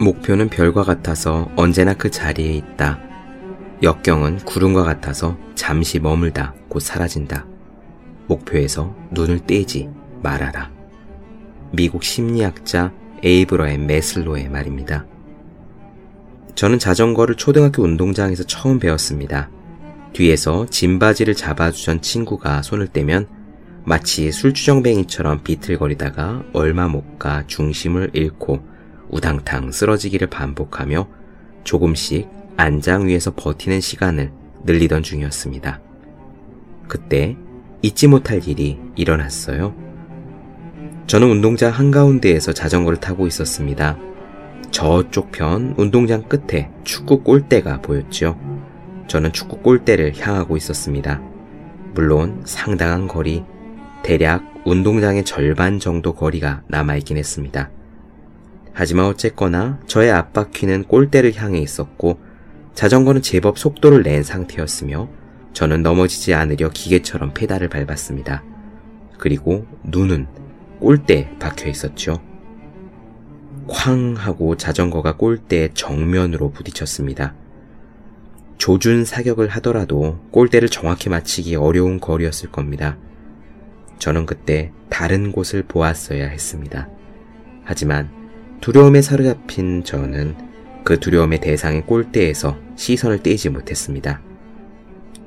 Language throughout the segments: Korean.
목표는 별과 같아서 언제나 그 자리에 있다. 역경은 구름과 같아서 잠시 머물다 곧 사라진다. 목표에서 눈을 떼지 말아라. 미국 심리학자 에이브러의 메슬로의 말입니다. 저는 자전거를 초등학교 운동장에서 처음 배웠습니다. 뒤에서 짐바지를 잡아주던 친구가 손을 떼면 마치 술주정뱅이처럼 비틀거리다가 얼마 못 가 중심을 잃고 우당탕 쓰러지기를 반복하며 조금씩 안장 위에서 버티는 시간을 늘리던 중이었습니다. 그때 잊지 못할 일이 일어났어요. 저는 운동장 한가운데에서 자전거를 타고 있었습니다. 저쪽 편 운동장 끝에 축구 골대가 보였죠. 저는 축구 골대를 향하고 있었습니다. 물론 상당한 거리, 대략 운동장의 절반 정도 거리가 남아있긴 했습니다. 하지만 어쨌거나 저의 앞바퀴는 골대를 향해 있었고 자전거는 제법 속도를 낸 상태였으며 저는 넘어지지 않으려 기계처럼 페달을 밟았습니다. 그리고 눈은 골대에 박혀 있었죠. 쾅 하고 자전거가 골대 정면으로 부딪혔습니다. 조준 사격을 하더라도 골대를 정확히 맞히기 어려운 거리였을 겁니다. 저는 그때 다른 곳을 보았어야 했습니다. 하지만 두려움에 사로잡힌 저는 그 두려움의 대상의 골대에서 시선을 떼지 못했습니다.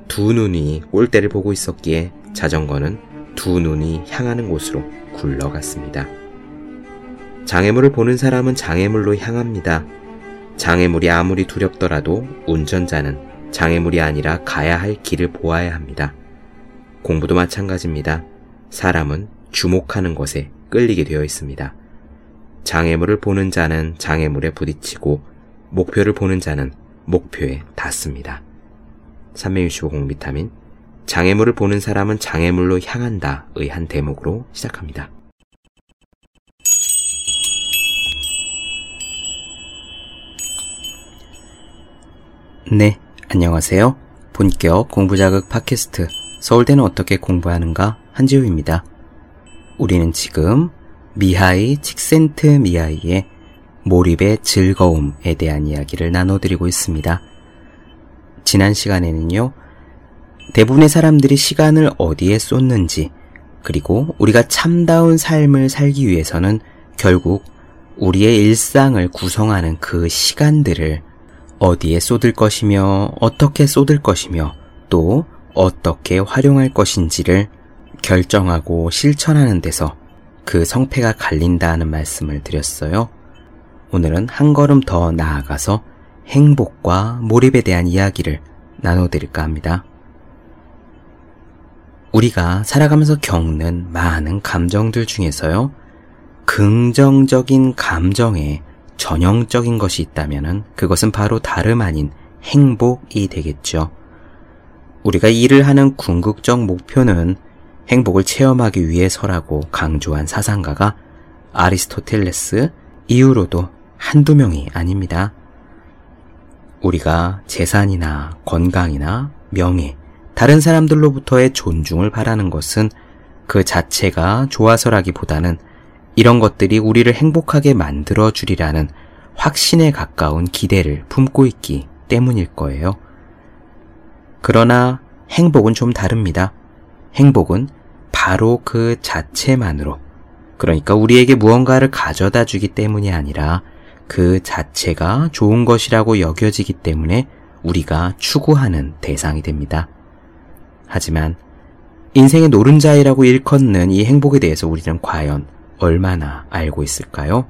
두 눈이 골대를 보고 있었기에 자전거는 두 눈이 향하는 곳으로 굴러갔습니다. 장애물을 보는 사람은 장애물로 향합니다. 장애물이 아무리 두렵더라도 운전자는 장애물이 아니라 가야 할 길을 보아야 합니다. 공부도 마찬가지입니다. 사람은 주목하는 것에 끌리게 되어 있습니다. 장애물을 보는 자는 장애물에 부딪히고 목표를 보는 자는 목표에 닿습니다. 365 공 비타민 장애물을 보는 사람은 장애물로 향한다의 한 대목으로 시작합니다. 네, 안녕하세요. 본격 공부자극 팟캐스트 서울대는 어떻게 공부하는가 한지우입니다. 우리는 지금 미하이 칙센트 미하이의 몰입의 즐거움에 대한 이야기를 나눠드리고 있습니다. 지난 시간에는요, 대부분의 사람들이 시간을 어디에 쏟는지, 그리고 우리가 참다운 삶을 살기 위해서는 결국 우리의 일상을 구성하는 그 시간들을 어디에 쏟을 것이며 어떻게 쏟을 것이며 또 어떻게 활용할 것인지를 결정하고 실천하는 데서 그 성패가 갈린다는 말씀을 드렸어요. 오늘은 한 걸음 더 나아가서 행복과 몰입에 대한 이야기를 나눠드릴까 합니다. 우리가 살아가면서 겪는 많은 감정들 중에서요, 긍정적인 감정에 전형적인 것이 있다면 그것은 바로 다름 아닌 행복이 되겠죠. 우리가 일을 하는 궁극적 목표는 행복을 체험하기 위해서라고 강조한 사상가가 아리스토텔레스 이후로도 한두 명이 아닙니다. 우리가 재산이나 건강이나 명예, 다른 사람들로부터의 존중을 바라는 것은 그 자체가 좋아서라기보다는 이런 것들이 우리를 행복하게 만들어 주리라는 확신에 가까운 기대를 품고 있기 때문일 거예요. 그러나 행복은 좀 다릅니다. 행복은 바로 그 자체만으로, 그러니까 우리에게 무언가를 가져다 주기 때문이 아니라 그 자체가 좋은 것이라고 여겨지기 때문에 우리가 추구하는 대상이 됩니다. 하지만 인생의 노른자이라고 일컫는 이 행복에 대해서 우리는 과연 얼마나 알고 있을까요?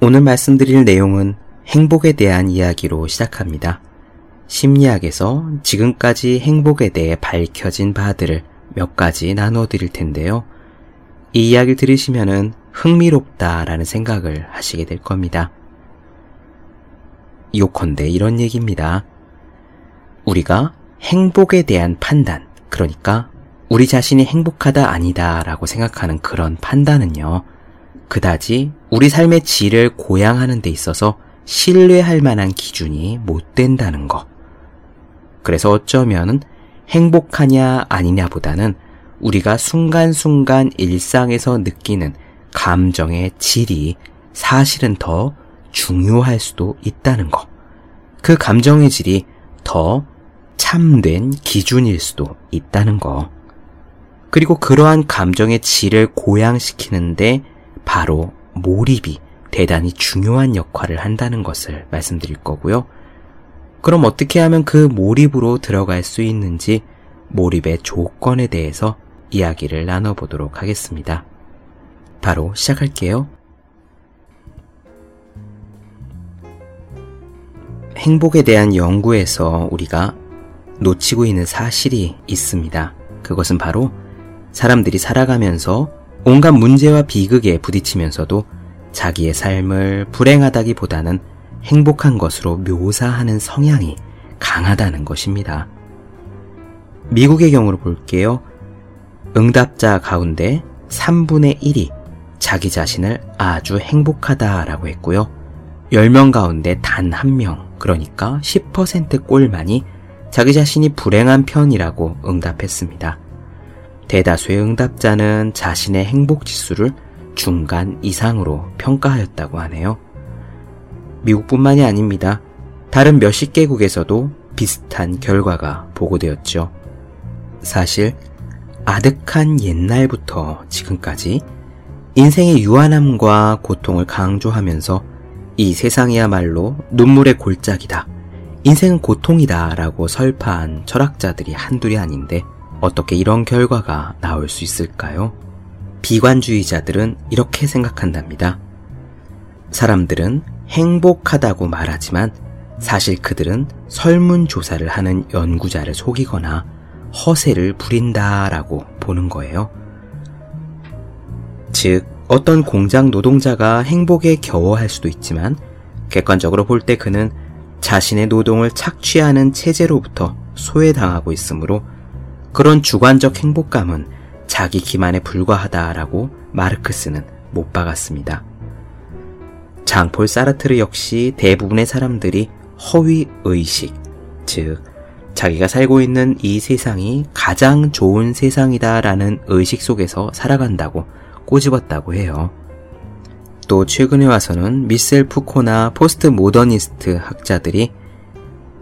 오늘 말씀드릴 내용은 행복에 대한 이야기로 시작합니다. 심리학에서 지금까지 행복에 대해 밝혀진 바들을 몇 가지 나누어 드릴 텐데요. 이 이야기를 들으시면 흥미롭다라는 생각을 하시게 될 겁니다. 요컨대 이런 얘기입니다. 우리가 행복에 대한 판단, 그러니까 우리 자신이 행복하다 아니다 라고 생각하는 그런 판단은요, 그다지 우리 삶의 질을 고양하는 데 있어서 신뢰할 만한 기준이 못 된다는 거. 그래서 어쩌면 행복하냐 아니냐보다는 우리가 순간순간 일상에서 느끼는 감정의 질이 사실은 더 중요할 수도 있다는 거. 그 감정의 질이 더 참된 기준일 수도 있다는 거. 그리고 그러한 감정의 질을 고양시키는데 바로 몰입이 대단히 중요한 역할을 한다는 것을 말씀드릴 거고요. 그럼 어떻게 하면 그 몰입으로 들어갈 수 있는지 몰입의 조건에 대해서 이야기를 나눠보도록 하겠습니다. 바로 시작할게요. 행복에 대한 연구에서 우리가 놓치고 있는 사실이 있습니다. 그것은 바로 사람들이 살아가면서 온갖 문제와 비극에 부딪히면서도 자기의 삶을 불행하다기보다는 행복한 것으로 묘사하는 성향이 강하다는 것입니다. 미국의 경우로 볼게요. 응답자 가운데 3분의 1이 자기 자신을 아주 행복하다라고 했고요. 10명 가운데 단한 명, 그러니까 10% 꼴만이 자기 자신이 불행한 편이라고 응답했습니다. 대다수의 응답자는 자신의 행복 지수를 중간 이상으로 평가하였다고 하네요. 미국뿐만이 아닙니다. 다른 몇십 개국에서도 비슷한 결과가 보고되었죠. 사실 아득한 옛날부터 지금까지 인생의 유한함과 고통을 강조하면서 이 세상이야말로 눈물의 골짜기다. 인생은 고통이다. 라고 설파한 철학자들이 한둘이 아닌데 어떻게 이런 결과가 나올 수 있을까요? 비관주의자들은 이렇게 생각한답니다. 사람들은 행복하다고 말하지만 사실 그들은 설문조사를 하는 연구자를 속이거나 허세를 부린다라고 보는 거예요. 즉, 어떤 공장 노동자가 행복에 겨워할 수도 있지만 객관적으로 볼 때 그는 자신의 노동을 착취하는 체제로부터 소외당하고 있으므로 그런 주관적 행복감은 자기 기만에 불과하다라고 마르크스는 못 박았습니다. 장폴 사르트르 역시 대부분의 사람들이 허위 의식, 즉, 자기가 살고 있는 이 세상이 가장 좋은 세상이다라는 의식 속에서 살아간다고 꼬집었다고 해요. 또 최근에 와서는 미셀 푸코나 포스트 모더니스트 학자들이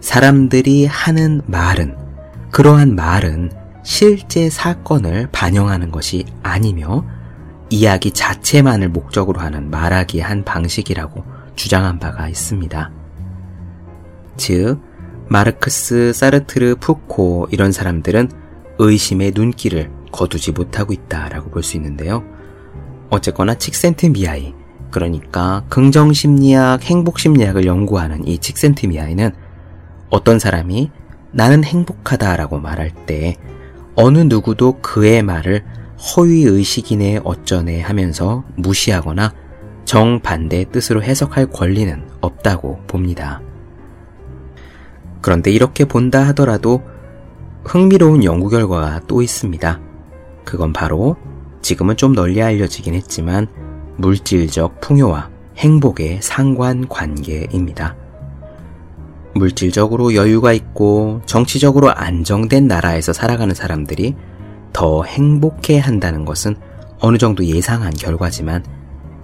사람들이 하는 말은 그러한 말은 실제 사건을 반영하는 것이 아니며 이야기 자체만을 목적으로 하는 말하기 한 방식이라고 주장한 바가 있습니다. 즉, 마르크스, 사르트르, 푸코 이런 사람들은 의심의 눈길을 거두지 못하고 있다라고 볼 수 있는데요. 어쨌거나 칙센트미아이, 그러니까 긍정심리학, 행복심리학을 연구하는 이 칙센트미아이는 어떤 사람이 나는 행복하다라고 말할 때 어느 누구도 그의 말을 허위의식이네 어쩌네 하면서 무시하거나 정반대의 뜻으로 해석할 권리는 없다고 봅니다. 그런데 이렇게 본다 하더라도 흥미로운 연구 결과가 또 있습니다. 그건 바로 지금은 좀 널리 알려지긴 했지만 물질적 풍요와 행복의 상관 관계입니다. 물질적으로 여유가 있고 정치적으로 안정된 나라에서 살아가는 사람들이 더 행복해 한다는 것은 어느 정도 예상한 결과지만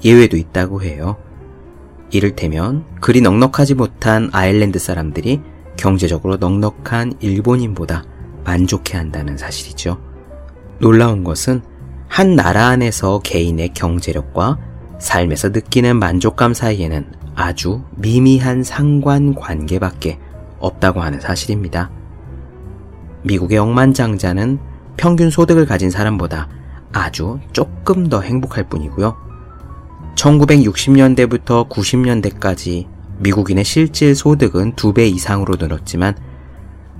예외도 있다고 해요. 이를테면 그리 넉넉하지 못한 아일랜드 사람들이 경제적으로 넉넉한 일본인보다 만족해 한다는 사실이죠. 놀라운 것은 한 나라 안에서 개인의 경제력과 삶에서 느끼는 만족감 사이에는 아주 미미한 상관 관계밖에 없다고 하는 사실입니다. 미국의 억만장자는 평균 소득을 가진 사람보다 아주 조금 더 행복할 뿐이고요. 1960년대부터 90년대까지 미국인의 실질 소득은 두 배 이상으로 늘었지만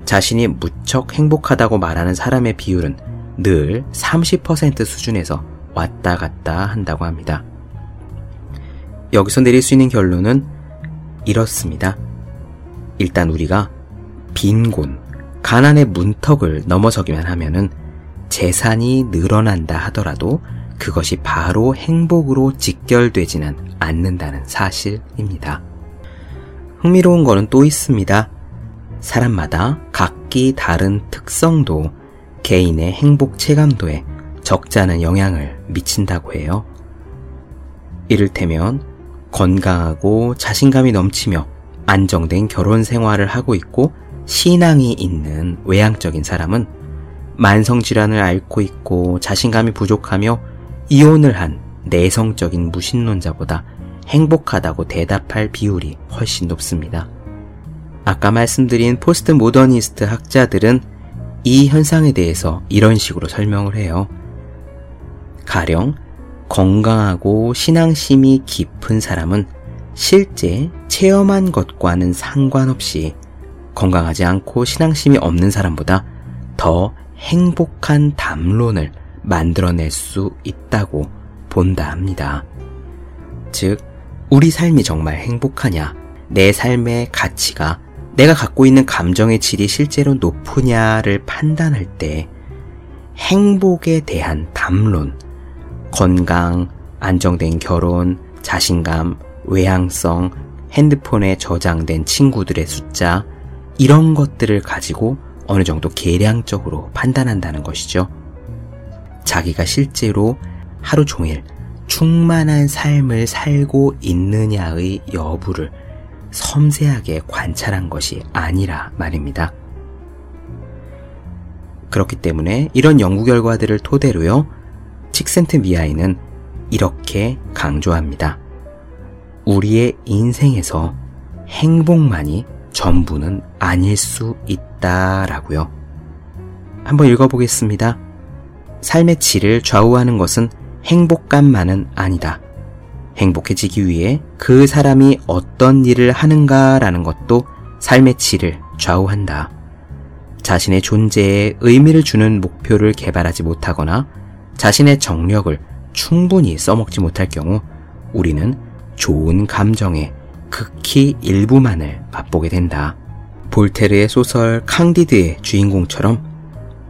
자신이 무척 행복하다고 말하는 사람의 비율은 늘 30% 수준에서 왔다 갔다 한다고 합니다. 여기서 내릴 수 있는 결론은 이렇습니다. 일단 우리가 빈곤, 가난의 문턱을 넘어서기만 하면은 재산이 늘어난다 하더라도 그것이 바로 행복으로 직결되지는 않는다는 사실입니다. 흥미로운 거는 또 있습니다. 사람마다 각기 다른 특성도 개인의 행복 체감도에 적잖은 영향을 미친다고 해요. 이를테면 건강하고 자신감이 넘치며 안정된 결혼 생활을 하고 있고 신앙이 있는 외향적인 사람은 만성질환을 앓고 있고 자신감이 부족하며 이혼을 한 내성적인 무신론자보다 행복하다고 대답할 비율이 훨씬 높습니다. 아까 말씀드린 포스트 모더니스트 학자들은 이 현상에 대해서 이런 식으로 설명을 해요. 가령 건강하고 신앙심이 깊은 사람은 실제 체험한 것과는 상관없이 건강하지 않고 신앙심이 없는 사람보다 더 행복한 담론을 만들어낼 수 있다고 본다 합니다. 즉, 우리 삶이 정말 행복하냐, 내 삶의 가치가 내가 갖고 있는 감정의 질이 실제로 높으냐를 판단할 때 행복에 대한 담론, 건강, 안정된 결혼, 자신감, 외향성, 핸드폰에 저장된 친구들의 숫자, 이런 것들을 가지고 어느 정도 계량적으로 판단한다는 것이죠. 자기가 실제로 하루 종일 충만한 삶을 살고 있느냐의 여부를 섬세하게 관찰한 것이 아니라 말입니다. 그렇기 때문에 이런 연구 결과들을 토대로요, 칙센트 미아이는 이렇게 강조합니다. 우리의 인생에서 행복만이 전부는 아닐 수 있다 라고요. 한번 읽어보겠습니다. 삶의 질을 좌우하는 것은 행복감만은 아니다. 행복해지기 위해 그 사람이 어떤 일을 하는가라는 것도 삶의 질을 좌우한다. 자신의 존재에 의미를 주는 목표를 개발하지 못하거나 자신의 정력을 충분히 써먹지 못할 경우 우리는 좋은 감정의 극히 일부만을 맛보게 된다. 볼테르의 소설 캉디드의 주인공처럼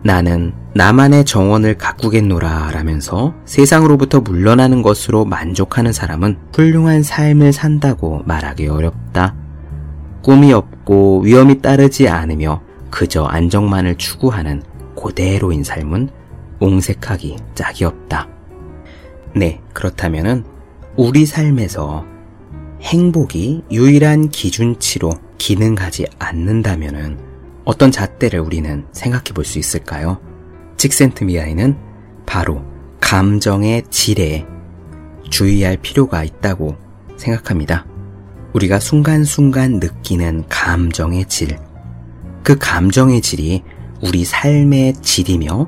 나는 나만의 정원을 가꾸겠노라 라면서 세상으로부터 물러나는 것으로 만족하는 사람은 훌륭한 삶을 산다고 말하기 어렵다. 꿈이 없고 위험이 따르지 않으며 그저 안정만을 추구하는 고대로인 삶은 옹색하기 짝이 없다. 네, 그렇다면은 우리 삶에서 행복이 유일한 기준치로 기능하지 않는다면은 어떤 잣대를 우리는 생각해 볼 수 있을까요? 직센트미아이는 바로 감정의 질에 주의할 필요가 있다고 생각합니다. 우리가 순간순간 느끼는 감정의 질, 그 감정의 질이 우리 삶의 질이며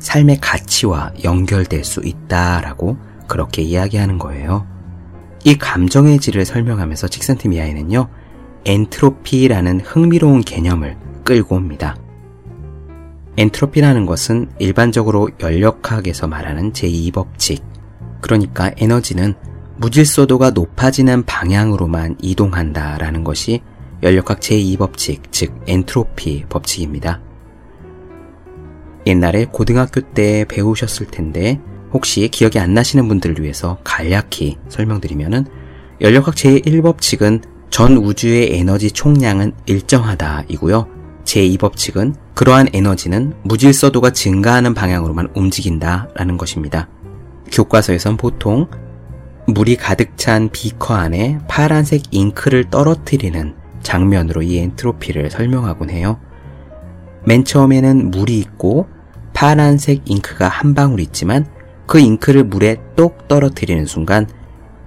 삶의 가치와 연결될 수 있다라고 그렇게 이야기하는 거예요. 이 감정의 질을 설명하면서 칙센트미아이는요, 엔트로피라는 흥미로운 개념을 끌고 옵니다. 엔트로피라는 것은 일반적으로 연력학에서 말하는 제2법칙, 그러니까 에너지는 무질서도가 높아지는 방향으로만 이동한다라는 것이 연력학 제2법칙, 즉 엔트로피 법칙입니다. 옛날에 고등학교 때 배우셨을 텐데 혹시 기억이 안 나시는 분들을 위해서 간략히 설명드리면은 연력학 제1법칙은 전 우주의 에너지 총량은 일정하다이고요. 제2법칙은 그러한 에너지는 무질서도가 증가하는 방향으로만 움직인다라는 것입니다. 교과서에선 보통 물이 가득 찬 비커 안에 파란색 잉크를 떨어뜨리는 장면으로 이 엔트로피를 설명하곤 해요. 맨 처음에는 물이 있고 파란색 잉크가 한 방울 있지만 그 잉크를 물에 똑 떨어뜨리는 순간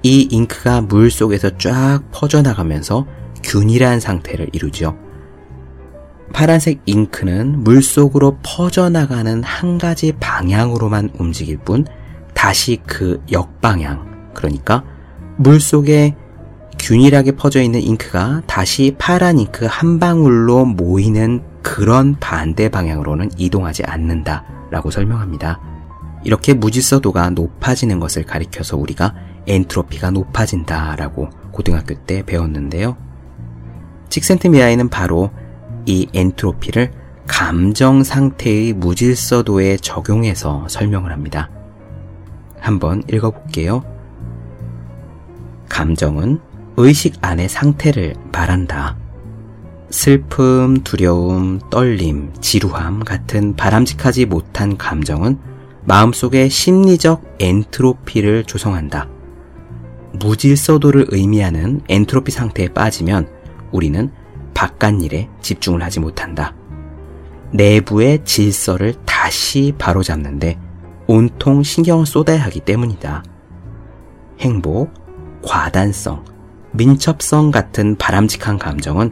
이 잉크가 물 속에서 쫙 퍼져나가면서 균일한 상태를 이루죠. 파란색 잉크는 물 속으로 퍼져나가는 한 가지 방향으로만 움직일 뿐 다시 그 역방향, 그러니까 물 속에 균일하게 퍼져 있는 잉크가 다시 파란 잉크 한 방울로 모이는 그런 반대 방향으로는 이동하지 않는다 라고 설명합니다. 이렇게 무질서도가 높아지는 것을 가리켜서 우리가 엔트로피가 높아진다 라고 고등학교 때 배웠는데요. 칙센트미아이는 바로 이 엔트로피를 감정 상태의 무질서도에 적용해서 설명을 합니다. 한번 읽어볼게요. 감정은 의식 안의 상태를 말한다. 슬픔, 두려움, 떨림, 지루함 같은 바람직하지 못한 감정은 마음속에 심리적 엔트로피를 조성한다. 무질서도를 의미하는 엔트로피 상태에 빠지면 우리는 바깥 일에 집중을 하지 못한다. 내부의 질서를 다시 바로잡는데 온통 신경을 쏟아야 하기 때문이다. 행복, 과단성, 민첩성 같은 바람직한 감정은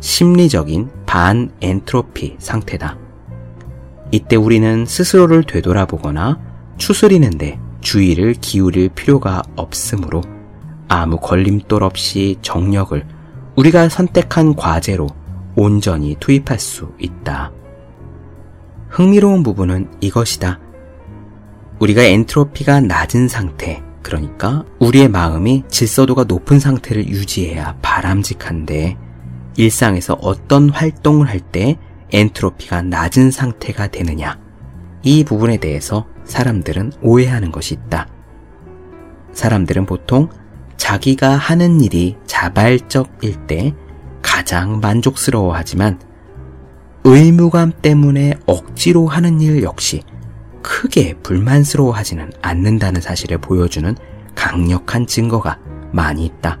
심리적인 반 엔트로피 상태다. 이때 우리는 스스로를 되돌아보거나 추스리는데 주의를 기울일 필요가 없으므로 아무 걸림돌 없이 정력을 우리가 선택한 과제로 온전히 투입할 수 있다. 흥미로운 부분은 이것이다. 우리가 엔트로피가 낮은 상태, 그러니까 우리의 마음이 질서도가 높은 상태를 유지해야 바람직한데 일상에서 어떤 활동을 할 때 엔트로피가 낮은 상태가 되느냐. 이 부분에 대해서 사람들은 오해하는 것이 있다. 사람들은 보통 자기가 하는 일이 자발적일 때 가장 만족스러워 하지만 의무감 때문에 억지로 하는 일 역시 크게 불만스러워 하지는 않는다는 사실을 보여주는 강력한 증거가 많이 있다.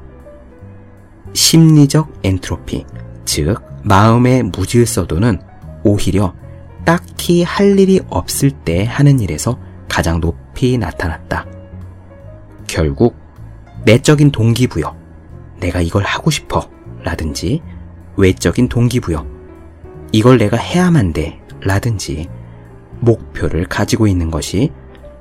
심리적 엔트로피, 즉, 마음의 무질서도는 오히려 딱히 할 일이 없을 때 하는 일에서 가장 높이 나타났다. 결국, 내적인 동기부여, 내가 이걸 하고 싶어, 라든지, 외적인 동기부여, 이걸 내가 해야만 돼, 라든지, 목표를 가지고 있는 것이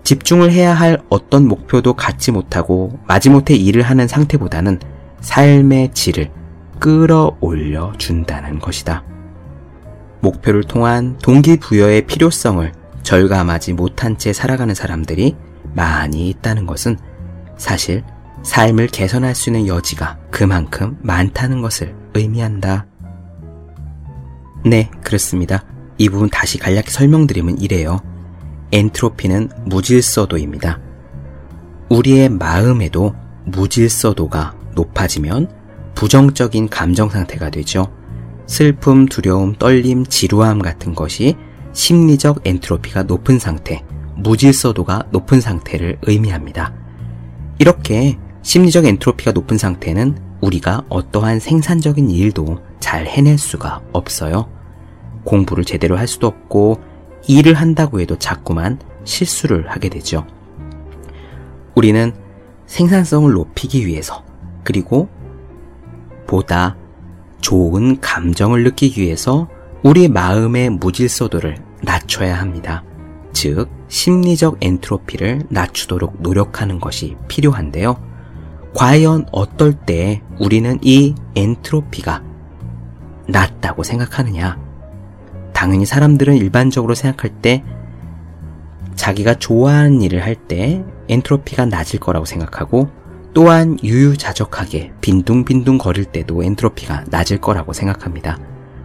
집중을 해야 할 어떤 목표도 갖지 못하고 마지못해 일을 하는 상태보다는 삶의 질을 끌어올려 준다는 것이다. 목표를 통한 동기부여의 필요성을 절감하지 못한 채 살아가는 사람들이 많이 있다는 것은 사실 삶을 개선할 수 있는 여지가 그만큼 많다는 것을 의미한다. 네, 그렇습니다. 이 부분 다시 간략히 설명드리면 이래요. 엔트로피는 무질서도입니다. 우리의 마음에도 무질서도가 높아지면 부정적인 감정 상태가 되죠. 슬픔, 두려움, 떨림, 지루함 같은 것이 심리적 엔트로피가 높은 상태, 무질서도가 높은 상태를 의미합니다. 이렇게 심리적 엔트로피가 높은 상태는 우리가 어떠한 생산적인 일도 잘 해낼 수가 없어요. 공부를 제대로 할 수도 없고 일을 한다고 해도 자꾸만 실수를 하게 되죠. 우리는 생산성을 높이기 위해서 그리고 보다 좋은 감정을 느끼기 위해서 우리 마음의 무질서도를 낮춰야 합니다. 즉, 심리적 엔트로피를 낮추도록 노력하는 것이 필요한데요. 과연 어떨 때 우리는 이 엔트로피가 낮다고 생각하느냐? 당연히 사람들은 일반적으로 생각할 때 자기가 좋아하는 일을 할 때 엔트로피가 낮을 거라고 생각하고 또한 유유자적하게 빈둥빈둥 거릴 때도 엔트로피가 낮을 거라고 생각합니다.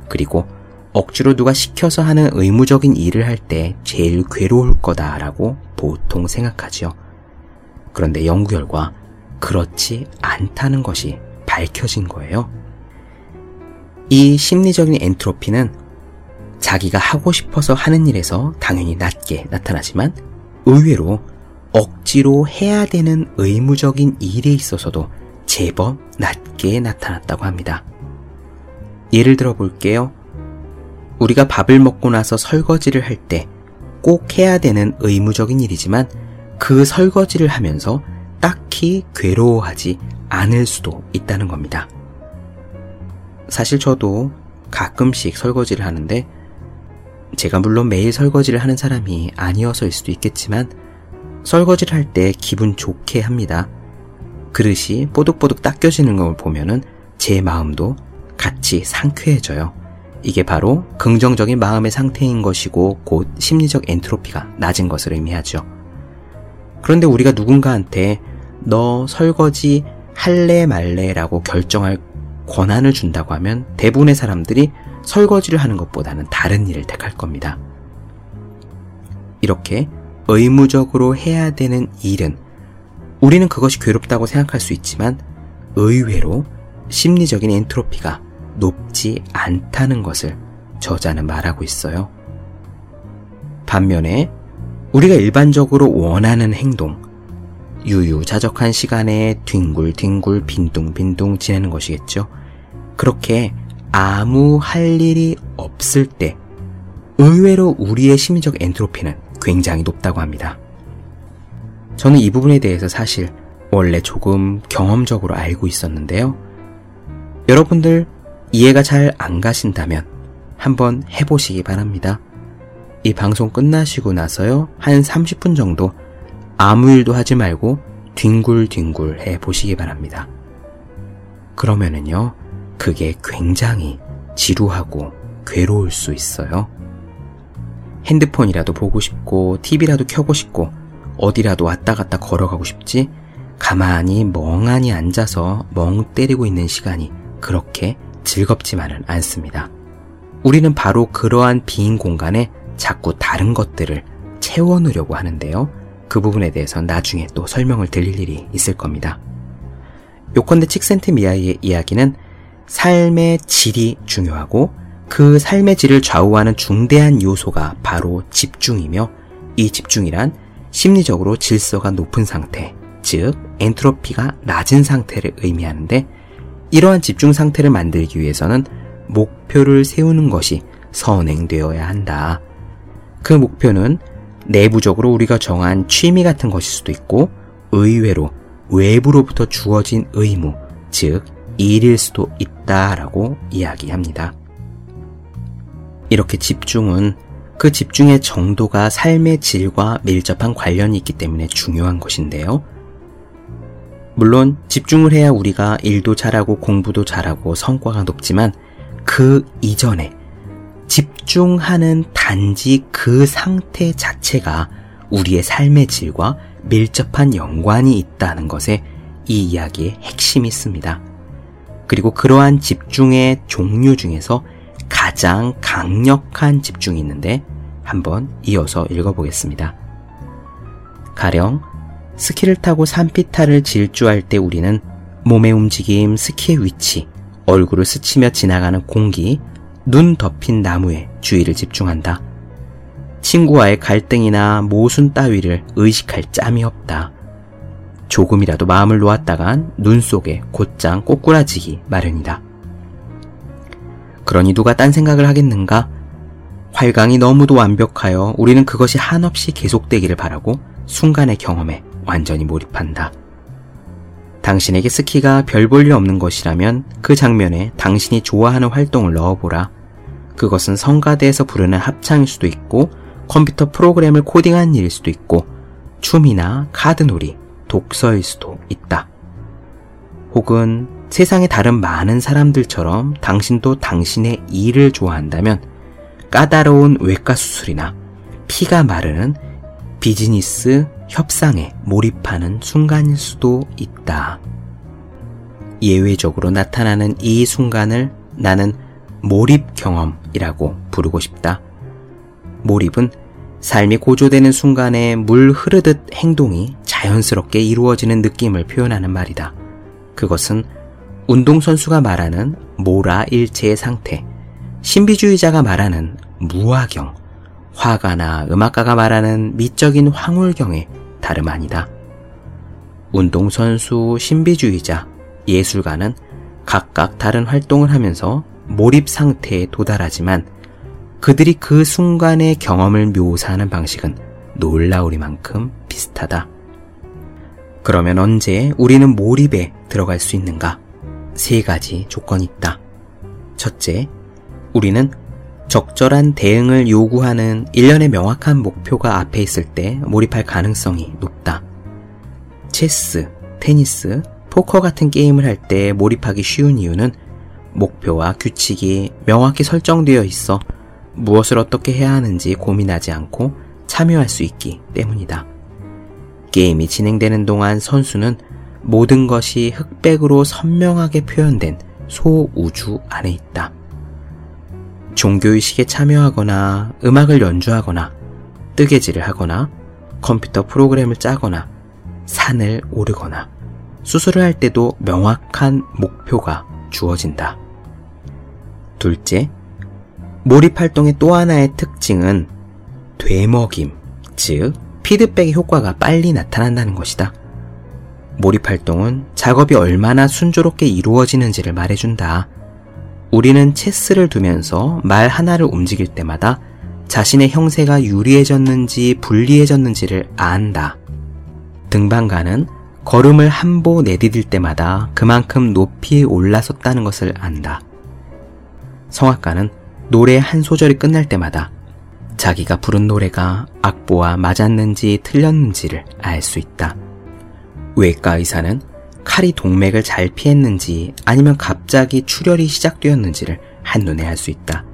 그리고 억지로 누가 시켜서 하는 의무적인 일을 할 때 제일 괴로울 거다라고 보통 생각하지요. 그런데 연구 결과 그렇지 않다는 것이 밝혀진 거예요. 이 심리적인 엔트로피는 자기가 하고 싶어서 하는 일에서 당연히 낮게 나타나지만 의외로 억지로 해야 되는 의무적인 일에 있어서도 제법 낮게 나타났다고 합니다. 예를 들어 볼게요. 우리가 밥을 먹고 나서 설거지를 할 때 꼭 해야 되는 의무적인 일이지만 그 설거지를 하면서 딱히 괴로워하지 않을 수도 있다는 겁니다. 사실 저도 가끔씩 설거지를 하는데 제가 물론 매일 설거지를 하는 사람이 아니어서일 수도 있겠지만 설거지를 할 때 기분 좋게 합니다. 그릇이 뽀득뽀득 닦여지는 걸 보면은 제 마음도 같이 상쾌해져요. 이게 바로 긍정적인 마음의 상태인 것이고 곧 심리적 엔트로피가 낮은 것을 의미하죠. 그런데 우리가 누군가한테 너 설거지 할래 말래라고 결정할 권한을 준다고 하면 대부분의 사람들이 설거지를 하는 것보다는 다른 일을 택할 겁니다. 이렇게 의무적으로 해야 되는 일은 우리는 그것이 괴롭다고 생각할 수 있지만 의외로 심리적인 엔트로피가 높지 않다는 것을 저자는 말하고 있어요. 반면에 우리가 일반적으로 원하는 행동, 유유자적한 시간에 뒹굴뒹굴 빈둥빈둥 지내는 것이겠죠. 그렇게 아무 할 일이 없을 때 의외로 우리의 심리적 엔트로피는 굉장히 높다고 합니다. 저는 이 부분에 대해서 사실 원래 조금 경험적으로 알고 있었는데요. 여러분들 이해가 잘 안 가신다면 한번 해보시기 바랍니다. 이 방송 끝나시고 나서요, 한 30분 정도 아무 일도 하지 말고 뒹굴뒹굴 해 보시기 바랍니다. 그러면은요, 그게 굉장히 지루하고 괴로울 수 있어요. 핸드폰이라도 보고 싶고, TV라도 켜고 싶고, 어디라도 왔다 갔다 걸어가고 싶지, 가만히 멍하니 앉아서 멍 때리고 있는 시간이 그렇게 즐겁지만은 않습니다. 우리는 바로 그러한 빈 공간에 자꾸 다른 것들을 채워넣으려고 하는데요. 그 부분에 대해서 나중에 또 설명을 드릴 일이 있을 겁니다. 요컨대 칙센트 미아이의 이야기는 삶의 질이 중요하고 그 삶의 질을 좌우하는 중대한 요소가 바로 집중이며 이 집중이란 심리적으로 질서가 높은 상태, 즉 엔트로피가 낮은 상태를 의미하는데 이러한 집중 상태를 만들기 위해서는 목표를 세우는 것이 선행되어야 한다. 그 목표는 내부적으로 우리가 정한 취미 같은 것일 수도 있고 의외로 외부로부터 주어진 의무, 즉 일일 수도 있다라고 이야기합니다. 이렇게 집중은 그 집중의 정도가 삶의 질과 밀접한 관련이 있기 때문에 중요한 것인데요. 물론 집중을 해야 우리가 일도 잘하고 공부도 잘하고 성과가 높지만 그 이전에 집중하는 단지 그 상태 자체가 우리의 삶의 질과 밀접한 연관이 있다는 것에 이 이야기의 핵심이 있습니다. 그리고 그러한 집중의 종류 중에서 가장 강력한 집중이 있는데 한번 이어서 읽어보겠습니다. 가령 스키를 타고 산피타를 질주할 때 우리는 몸의 움직임, 스키의 위치, 얼굴을 스치며 지나가는 공기, 눈 덮인 나무에 주의를 집중한다. 친구와의 갈등이나 모순 따위를 의식할 짬이 없다. 조금이라도 마음을 놓았다간 눈 속에 곧장 꼬꾸라지기 마련이다. 그러니 누가 딴 생각을 하겠는가? 활강이 너무도 완벽하여 우리는 그것이 한없이 계속되기를 바라고 순간의 경험에 완전히 몰입한다. 당신에게 스키가 별 볼일 없는 것이라면 그 장면에 당신이 좋아하는 활동을 넣어보라. 그것은 성가대에서 부르는 합창일 수도 있고 컴퓨터 프로그램을 코딩하는 일일 수도 있고 춤이나 카드놀이, 독서일 수도 있다. 혹은 세상의 다른 많은 사람들처럼 당신도 당신의 일을 좋아한다면 까다로운 외과 수술이나 피가 마르는 비즈니스 협상에 몰입하는 순간일 수도 있다. 예외적으로 나타나는 이 순간을 나는 몰입 경험이라고 부르고 싶다. 몰입은 삶이 고조되는 순간에 물 흐르듯 행동이 자연스럽게 이루어지는 느낌을 표현하는 말이다. 그것은 운동선수가 말하는 모라 일체의 상태, 신비주의자가 말하는 무화경, 화가나 음악가가 말하는 미적인 황홀경의 다름 아니다. 운동선수, 신비주의자, 예술가는 각각 다른 활동을 하면서 몰입 상태에 도달하지만 그들이 그 순간의 경험을 묘사하는 방식은 놀라우리만큼 비슷하다. 그러면 언제 우리는 몰입에 들어갈 수 있는가? 세 가지 조건이 있다. 첫째, 우리는 적절한 대응을 요구하는 일련의 명확한 목표가 앞에 있을 때 몰입할 가능성이 높다. 체스, 테니스, 포커 같은 게임을 할 때 몰입하기 쉬운 이유는 목표와 규칙이 명확히 설정되어 있어 무엇을 어떻게 해야 하는지 고민하지 않고 참여할 수 있기 때문이다. 게임이 진행되는 동안 선수는 모든 것이 흑백으로 선명하게 표현된 소우주 안에 있다. 종교의식에 참여하거나 음악을 연주하거나 뜨개질을 하거나 컴퓨터 프로그램을 짜거나 산을 오르거나 수술을 할 때도 명확한 목표가 주어진다. 둘째, 몰입 활동의 또 하나의 특징은 되먹임, 즉 피드백의 효과가 빨리 나타난다는 것이다. 몰입 활동은 작업이 얼마나 순조롭게 이루어지는지를 말해준다. 우리는 체스를 두면서 말 하나를 움직일 때마다 자신의 형세가 유리해졌는지 불리해졌는지를 안다. 등반가는 걸음을 한 보 내디딜 때마다 그만큼 높이 올라섰다는 것을 안다. 성악가는 노래 한 소절이 끝날 때마다 자기가 부른 노래가 악보와 맞았는지 틀렸는지를 알 수 있다. 외과 의사는 칼이 동맥을 잘 피했는지 아니면 갑자기 출혈이 시작되었는지를 한눈에 알 수 있다.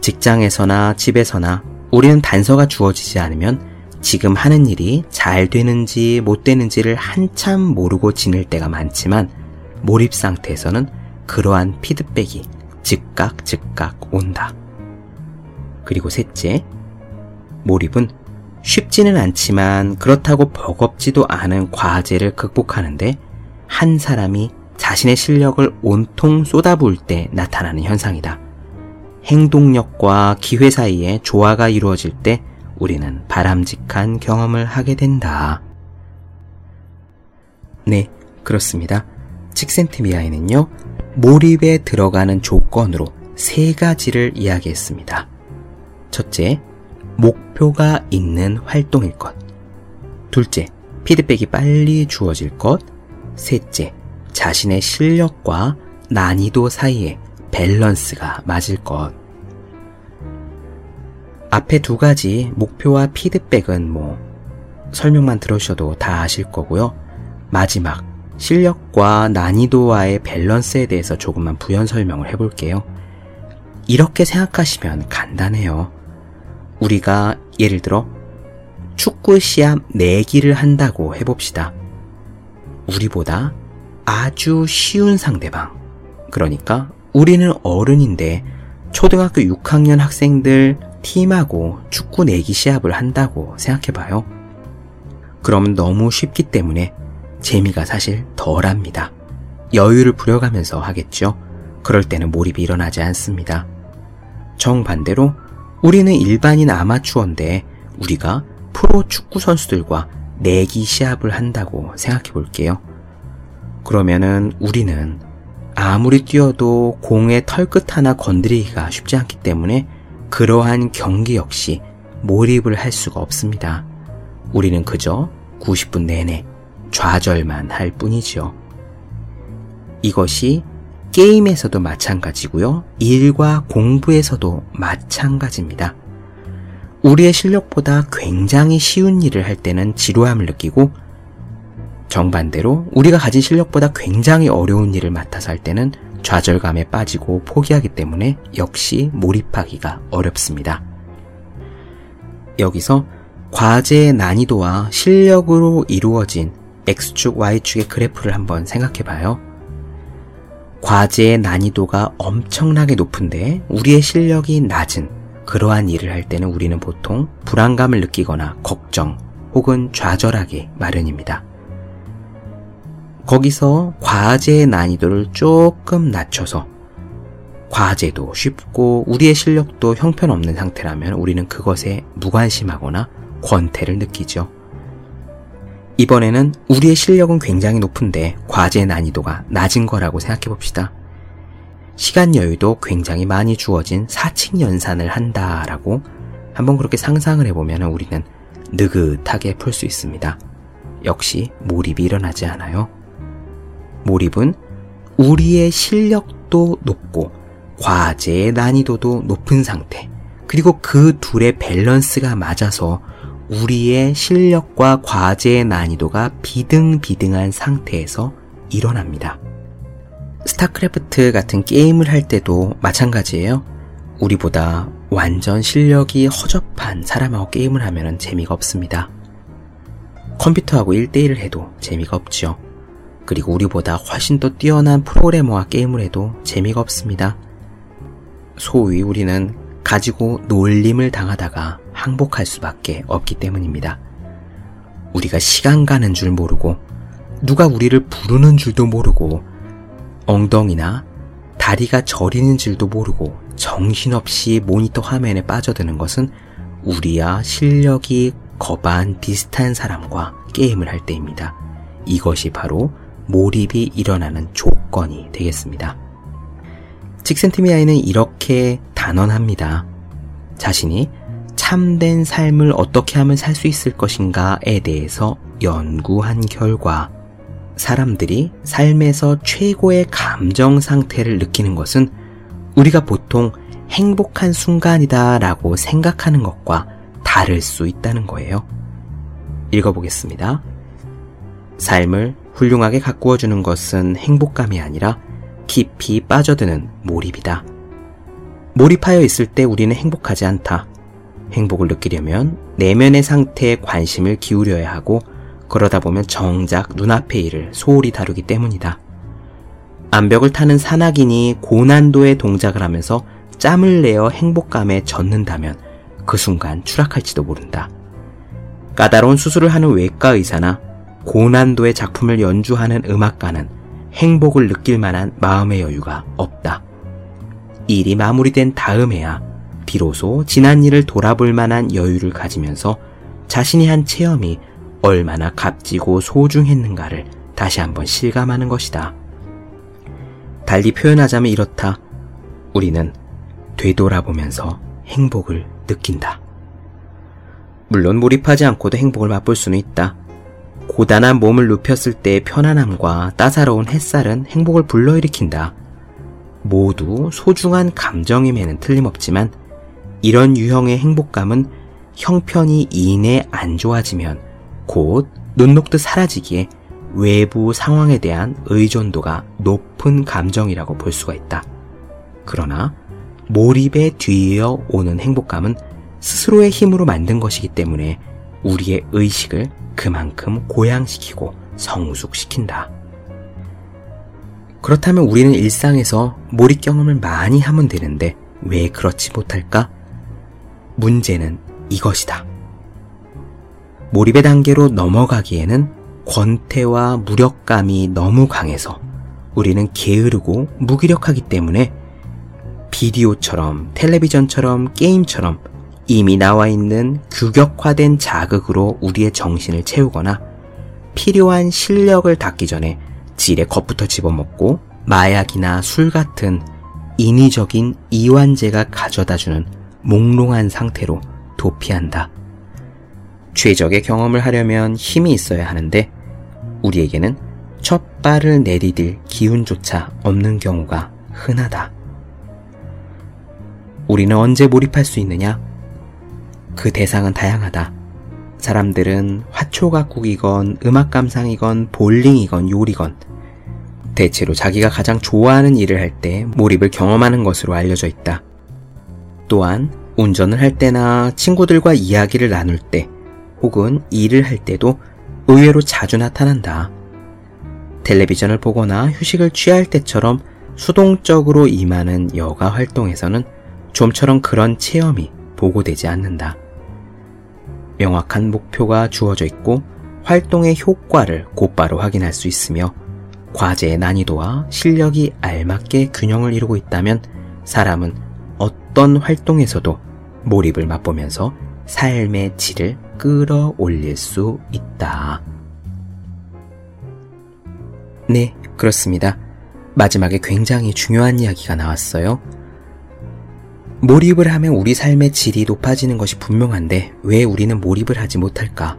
직장에서나 집에서나 우리는 단서가 주어지지 않으면 지금 하는 일이 잘 되는지 못 되는지를 한참 모르고 지낼 때가 많지만 몰입 상태에서는 그러한 피드백이 즉각 즉각 온다. 그리고 셋째, 몰입은 쉽지는 않지만 그렇다고 버겁지도 않은 과제를 극복하는데 한 사람이 자신의 실력을 온통 쏟아부을 때 나타나는 현상이다. 행동력과 기회 사이에 조화가 이루어질 때 우리는 바람직한 경험을 하게 된다. 네, 그렇습니다. 칙센트미아에는요, 몰입에 들어가는 조건으로 세 가지를 이야기했습니다. 첫째, 목표가 있는 활동일 것. 둘째, 피드백이 빨리 주어질 것. 셋째, 자신의 실력과 난이도 사이에 밸런스가 맞을 것. 앞에 두 가지 목표와 피드백은 뭐 설명만 들으셔도 다 아실 거고요. 마지막 실력과 난이도와의 밸런스에 대해서 조금만 부연 설명을 해볼게요. 이렇게 생각하시면 간단해요. 우리가 예를 들어 축구 시합 내기를 한다고 해봅시다. 우리보다 아주 쉬운 상대방. 그러니까 우리는 어른인데 초등학교 6학년 학생들 팀하고 축구 내기 시합을 한다고 생각해봐요. 그럼 너무 쉽기 때문에 재미가 사실 덜합니다. 여유를 부려가면서 하겠죠. 그럴 때는 몰입이 일어나지 않습니다. 정반대로 우리는 일반인 아마추어인데 우리가 프로 축구 선수들과 내기 시합을 한다고 생각해 볼게요. 그러면은 우리는 아무리 뛰어도 공의 털끝 하나 건드리기가 쉽지 않기 때문에 그러한 경기 역시 몰입을 할 수가 없습니다. 우리는 그저 90분 내내 좌절만 할 뿐이죠. 이것이 게임에서도 마찬가지고요. 일과 공부에서도 마찬가지입니다. 우리의 실력보다 굉장히 쉬운 일을 할 때는 지루함을 느끼고 정반대로 우리가 가진 실력보다 굉장히 어려운 일을 맡아서 할 때는 좌절감에 빠지고 포기하기 때문에 역시 몰입하기가 어렵습니다. 여기서 과제의 난이도와 실력으로 이루어진 X축, Y축의 그래프를 한번 생각해 봐요. 과제의 난이도가 엄청나게 높은데 우리의 실력이 낮은 그러한 일을 할 때는 우리는 보통 불안감을 느끼거나 걱정 혹은 좌절하기 마련입니다. 거기서 과제의 난이도를 조금 낮춰서 과제도 쉽고 우리의 실력도 형편없는 상태라면 우리는 그것에 무관심하거나 권태를 느끼죠. 이번에는 우리의 실력은 굉장히 높은데 과제 난이도가 낮은 거라고 생각해 봅시다. 시간 여유도 굉장히 많이 주어진 사칙 연산을 한다라고 한번 그렇게 상상을 해보면 우리는 느긋하게 풀 수 있습니다. 역시 몰입이 일어나지 않아요. 몰입은 우리의 실력도 높고 과제의 난이도도 높은 상태, 그리고 그 둘의 밸런스가 맞아서 우리의 실력과 과제의 난이도가 비등비등한 상태에서 일어납니다. 스타크래프트 같은 게임을 할 때도 마찬가지예요. 우리보다 완전 실력이 허접한 사람하고 게임을 하면 재미가 없습니다. 컴퓨터하고 1대1을 해도 재미가 없죠. 그리고 우리보다 훨씬 더 뛰어난 프로그래머와 게임을 해도 재미가 없습니다. 소위 우리는 가지고 놀림을 당하다가 항복할 수밖에 없기 때문입니다. 우리가 시간 가는 줄 모르고 누가 우리를 부르는 줄도 모르고 엉덩이나 다리가 저리는 줄도 모르고 정신없이 모니터 화면에 빠져드는 것은 우리와 실력이 거반 비슷한 사람과 게임을 할 때입니다. 이것이 바로 몰입이 일어나는 조건이 되겠습니다. 칙센티미아이는 이렇게 단언합니다. 자신이 참된 삶을 어떻게 하면 살 수 있을 것인가에 대해서 연구한 결과 사람들이 삶에서 최고의 감정 상태를 느끼는 것은 우리가 보통 행복한 순간이다 라고 생각하는 것과 다를 수 있다는 거예요. 읽어보겠습니다. 삶을 훌륭하게 가꾸어 주는 것은 행복감이 아니라 깊이 빠져드는 몰입이다. 몰입하여 있을 때 우리는 행복하지 않다. 행복을 느끼려면 내면의 상태에 관심을 기울여야 하고 그러다 보면 정작 눈앞의 일을 소홀히 다루기 때문이다. 암벽을 타는 산악인이 고난도의 동작을 하면서 짬을 내어 행복감에 젖는다면 그 순간 추락할지도 모른다. 까다로운 수술을 하는 외과 의사나 고난도의 작품을 연주하는 음악가는 행복을 느낄 만한 마음의 여유가 없다. 일이 마무리된 다음에야 비로소 지난 일을 돌아볼 만한 여유를 가지면서 자신이 한 체험이 얼마나 값지고 소중했는가를 다시 한번 실감하는 것이다. 달리 표현하자면 이렇다. 우리는 되돌아보면서 행복을 느낀다. 물론 몰입하지 않고도 행복을 맛볼 수는 있다. 고단한 몸을 눕혔을 때의 편안함과 따사로운 햇살은 행복을 불러일으킨다. 모두 소중한 감정임에는 틀림없지만 이런 유형의 행복감은 형편이 이내 안 좋아지면 곧 눈 녹듯 사라지기에 외부 상황에 대한 의존도가 높은 감정이라고 볼 수가 있다. 그러나 몰입에 뒤이어 오는 행복감은 스스로의 힘으로 만든 것이기 때문에 우리의 의식을 그만큼 고양시키고 성숙시킨다. 그렇다면 우리는 일상에서 몰입 경험을 많이 하면 되는데 왜 그렇지 못할까? 문제는 이것이다. 몰입의 단계로 넘어가기에는 권태와 무력감이 너무 강해서 우리는 게으르고 무기력하기 때문에 비디오처럼 텔레비전처럼 게임처럼 이미 나와 있는 규격화된 자극으로 우리의 정신을 채우거나 필요한 실력을 닦기 전에 질에 겁부터 집어먹고 마약이나 술 같은 인위적인 이완제가 가져다주는 몽롱한 상태로 도피한다. 최적의 경험을 하려면 힘이 있어야 하는데 우리에게는 첫 발을 내디딜 기운조차 없는 경우가 흔하다. 우리는 언제 몰입할 수 있느냐? 그 대상은 다양하다. 사람들은 화초가국이건 음악 감상이건 볼링이건 요리건 대체로 자기가 가장 좋아하는 일을 할 때 몰입을 경험하는 것으로 알려져 있다. 또한 운전을 할 때나 친구들과 이야기를 나눌 때 혹은 일을 할 때도 의외로 자주 나타난다. 텔레비전을 보거나 휴식을 취할 때처럼 수동적으로 임하는 여가 활동에서는 좀처럼 그런 체험이 보고되지 않는다. 명확한 목표가 주어져 있고 활동의 효과를 곧바로 확인할 수 있으며 과제의 난이도와 실력이 알맞게 균형을 이루고 있다면 사람은 어떤 활동에서도 몰입을 맛보면서 삶의 질을 끌어올릴 수 있다. 네, 그렇습니다. 마지막에 굉장히 중요한 이야기가 나왔어요. 몰입을 하면 우리 삶의 질이 높아지는 것이 분명한데 왜 우리는 몰입을 하지 못할까?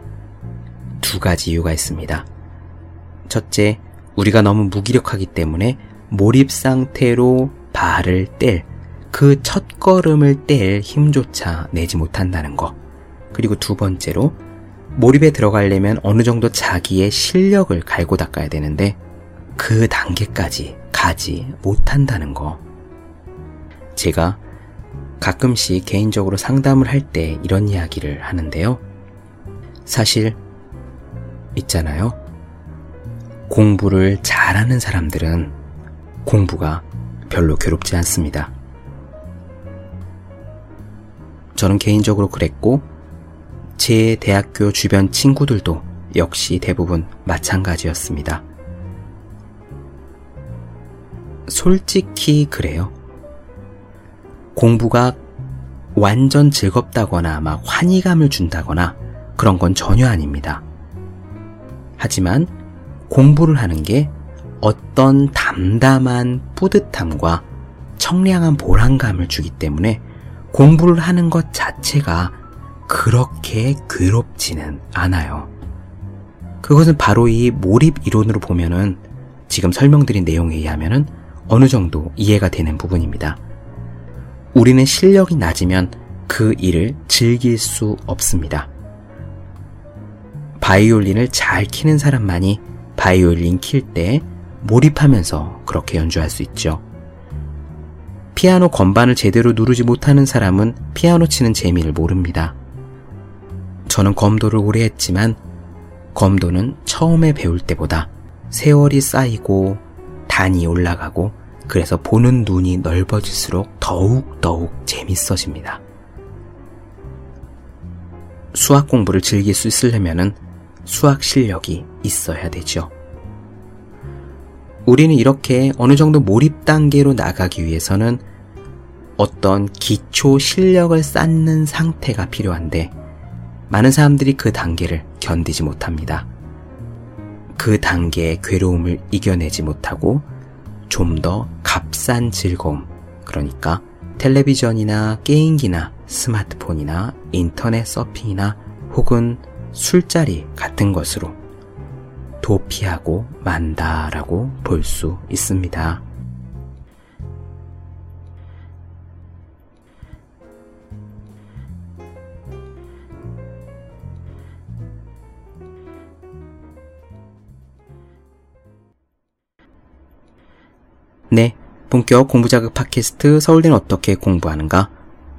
두 가지 이유가 있습니다. 첫째, 우리가 너무 무기력하기 때문에 몰입 상태로 발을 뗄, 그 첫 걸음을 뗄 힘조차 내지 못한다는 것. 그리고 두 번째로, 몰입에 들어가려면 어느 정도 자기의 실력을 갈고 닦아야 되는데, 그 단계까지 가지 못한다는 거. 제가 가끔씩 개인적으로 상담을 할 때 이런 이야기를 하는데요. 사실, 있잖아요. 공부를 잘하는 사람들은 공부가 별로 괴롭지 않습니다. 저는 개인적으로 그랬고, 제 대학교 주변 친구들도 역시 대부분 마찬가지였습니다. 솔직히 그래요. 공부가 완전 즐겁다거나 막 환희감을 준다거나 그런 건 전혀 아닙니다. 하지만 공부를 하는 게 어떤 담담한 뿌듯함과 청량한 보람감을 주기 때문에 공부를 하는 것 자체가 그렇게 괴롭지는 않아요. 그것은 바로 이 몰입 이론으로 보면은 지금 설명드린 내용에 의하면은 어느 정도 이해가 되는 부분입니다. 우리는 실력이 낮으면 그 일을 즐길 수 없습니다. 바이올린을 잘 키는 사람만이 바이올린 킬 때 몰입하면서 그렇게 연주할 수 있죠. 피아노 건반을 제대로 누르지 못하는 사람은 피아노 치는 재미를 모릅니다. 저는 검도를 오래 했지만 검도는 처음에 배울 때보다 세월이 쌓이고 단이 올라가고 그래서 보는 눈이 넓어질수록 더욱더욱 재밌어집니다. 수학 공부를 즐길 수 있으려면 수학 실력이 있어야 되죠. 우리는 이렇게 어느 정도 몰입 단계로 나가기 위해서는 어떤 기초 실력을 쌓는 상태가 필요한데 많은 사람들이 그 단계를 견디지 못합니다. 그 단계의 괴로움을 이겨내지 못하고 좀 더 값싼 즐거움, 그러니까 텔레비전이나 게임기나 스마트폰이나 인터넷 서핑이나 혹은 술자리 같은 것으로 도피하고 만다라고 볼 수 있습니다. 네, 본격 공부자극 팟캐스트 서울대는 어떻게 공부하는가?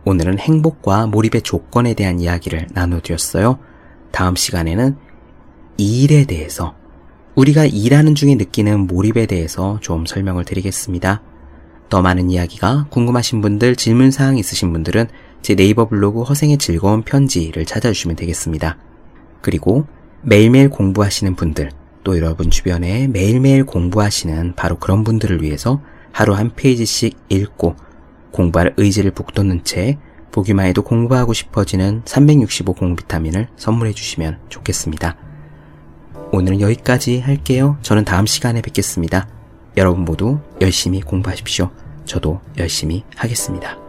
오늘은 행복과 몰입의 조건에 대한 이야기를 나눠드렸어요. 다음 시간에는 일에 대해서 우리가 일하는 중에 느끼는 몰입에 대해서 좀 설명을 드리겠습니다. 더 많은 이야기가 궁금하신 분들, 질문사항 있으신 분들은 제 네이버 블로그 허생의 즐거운 편지를 찾아주시면 되겠습니다. 그리고 매일매일 공부하시는 분들, 또 여러분 주변에 매일매일 공부하시는 바로 그런 분들을 위해서 하루 한 페이지씩 읽고 공부할 의지를 북돋는 채 보기만 해도 공부하고 싶어지는 365 공비타민을 선물해 주시면 좋겠습니다. 오늘은 여기까지 할게요. 저는 다음 시간에 뵙겠습니다. 여러분 모두 열심히 공부하십시오. 저도 열심히 하겠습니다.